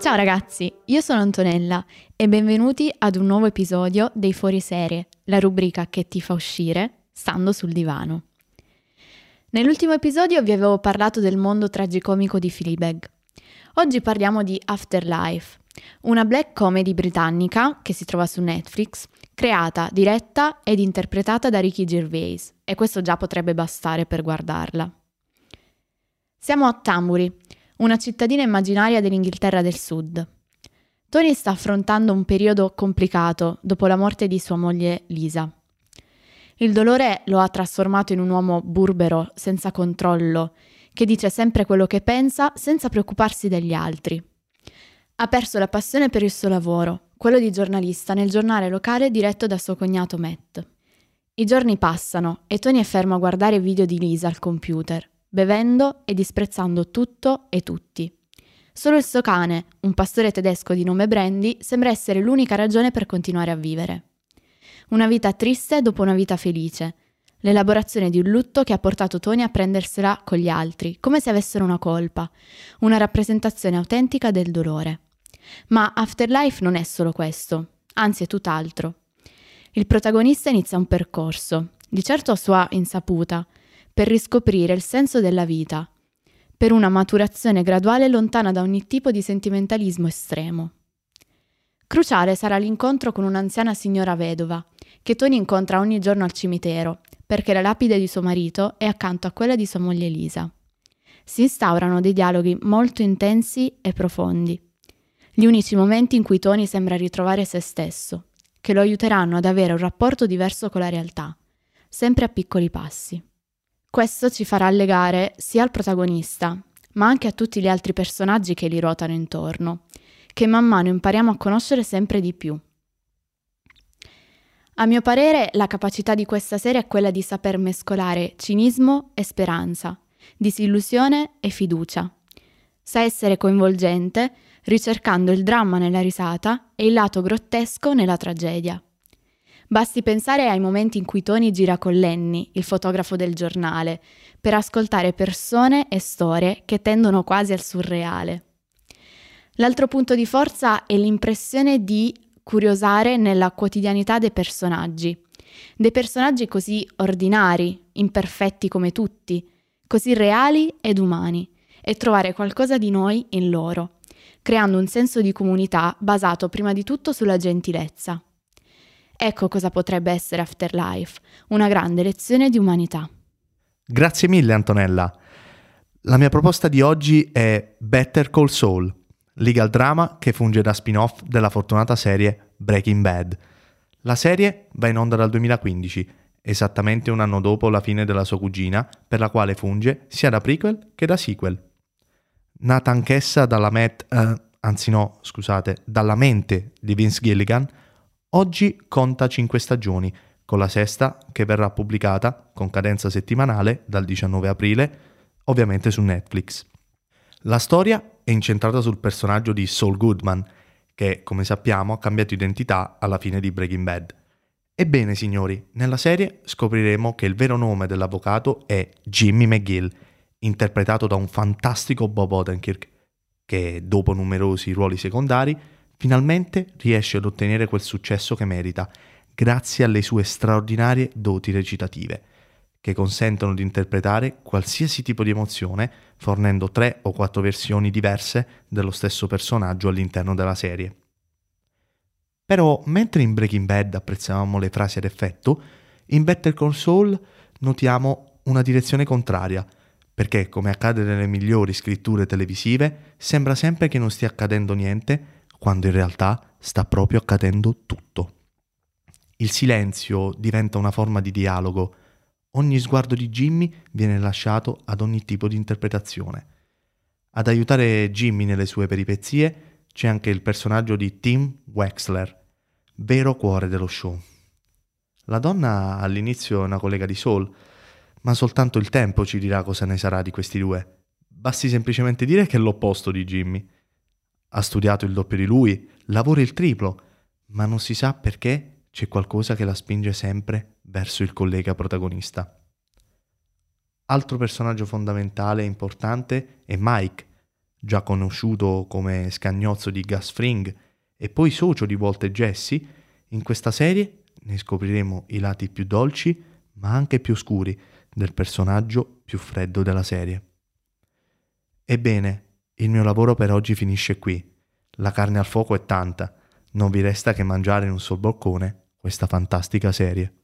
Ciao ragazzi, io sono Antonella e benvenuti ad un nuovo episodio dei Fuoriserie, la rubrica che ti fa uscire stando sul divano. Nell'ultimo episodio vi avevo parlato del mondo tragicomico di Fleabag. Oggi parliamo di Afterlife, una black comedy britannica che si trova su Netflix, creata, diretta ed interpretata da Ricky Gervais, e questo già potrebbe bastare per guardarla. Siamo a Tambury, una cittadina immaginaria dell'Inghilterra del Sud. Tony sta affrontando un periodo complicato dopo la morte di sua moglie Lisa. Il dolore lo ha trasformato in un uomo burbero, senza controllo, che dice sempre quello che pensa senza preoccuparsi degli altri. Ha perso la passione per il suo lavoro, quello di giornalista nel giornale locale diretto da suo cognato Matt. I giorni passano e Tony è fermo a guardare video di Lisa al computer bevendo e disprezzando tutto e tutti. Solo il suo cane, un pastore tedesco di nome Brandy, sembra essere l'unica ragione per continuare a vivere. Una vita triste dopo una vita felice, l'elaborazione di un lutto che ha portato Tony a prendersela con gli altri, come se avessero una colpa, una rappresentazione autentica del dolore. Ma Afterlife non è solo questo, anzi è tutt'altro. Il protagonista inizia un percorso, di certo a sua insaputa, per riscoprire il senso della vita, per una maturazione graduale lontana da ogni tipo di sentimentalismo estremo. Cruciale sarà l'incontro con un'anziana signora vedova, che Tony incontra ogni giorno al cimitero, perché la lapide di suo marito è accanto a quella di sua moglie Elisa. Si instaurano dei dialoghi molto intensi e profondi, gli unici momenti in cui Tony sembra ritrovare se stesso, che lo aiuteranno ad avere un rapporto diverso con la realtà, sempre a piccoli passi. Questo ci farà legare sia al protagonista, ma anche a tutti gli altri personaggi che gli ruotano intorno, che man mano impariamo a conoscere sempre di più. A mio parere, la capacità di questa serie è quella di saper mescolare cinismo e speranza, disillusione e fiducia. Sa essere coinvolgente, ricercando il dramma nella risata e il lato grottesco nella tragedia. Basti pensare ai momenti in cui Tony gira con Lenny, il fotografo del giornale, per ascoltare persone e storie che tendono quasi al surreale. L'altro punto di forza è l'impressione di curiosare nella quotidianità dei personaggi, dei personaggi così ordinari, imperfetti come tutti, così reali ed umani, e trovare qualcosa di noi in loro, creando un senso di comunità basato prima di tutto sulla gentilezza. Ecco cosa potrebbe essere Afterlife, una grande lezione di umanità. Grazie mille Antonella. La mia proposta di oggi è Better Call Saul, legal drama che funge da spin-off della fortunata serie Breaking Bad. La serie va in onda dal 2015, esattamente un anno dopo la fine della sua cugina, per la quale funge sia da prequel che da sequel. Nata anch'essa dalla, met, eh, no, scusate, dalla mente di Vince Gilligan, Oggi conta 5 stagioni, con la sesta che verrà pubblicata con cadenza settimanale dal 19 aprile, ovviamente su Netflix. La storia è incentrata sul personaggio di Saul Goodman, che, come sappiamo, ha cambiato identità alla fine di Breaking Bad. Ebbene, signori, nella serie scopriremo che il vero nome dell'avvocato è Jimmy McGill, interpretato da un fantastico Bob Odenkirk, che, dopo numerosi ruoli secondari, finalmente riesce ad ottenere quel successo che merita, grazie alle sue straordinarie doti recitative, che consentono di interpretare qualsiasi tipo di emozione, fornendo tre o quattro versioni diverse dello stesso personaggio all'interno della serie. Però, mentre in Breaking Bad apprezzavamo le frasi ad effetto, in Better Call Saul notiamo una direzione contraria, perché, come accade nelle migliori scritture televisive, sembra sempre che non stia accadendo niente quando in realtà sta proprio accadendo tutto. Il silenzio diventa una forma di dialogo. Ogni sguardo di Jimmy viene lasciato ad ogni tipo di interpretazione. Ad aiutare Jimmy nelle sue peripezie c'è anche il personaggio di Tim Wexler, vero cuore dello show. La donna all'inizio è una collega di Saul, ma soltanto il tempo ci dirà cosa ne sarà di questi due. Basti semplicemente dire che è l'opposto di Jimmy ha studiato il doppio di lui, lavora il triplo, ma non si sa perché c'è qualcosa che la spinge sempre verso il collega protagonista. Altro personaggio fondamentale e importante è Mike, già conosciuto come scagnozzo di Gus Fring e poi socio di Walt e Jesse, in questa serie ne scopriremo i lati più dolci ma anche più scuri del personaggio più freddo della serie. Ebbene, il mio lavoro per oggi finisce qui. La carne al fuoco è tanta, non vi resta che mangiare in un sol boccone questa fantastica serie.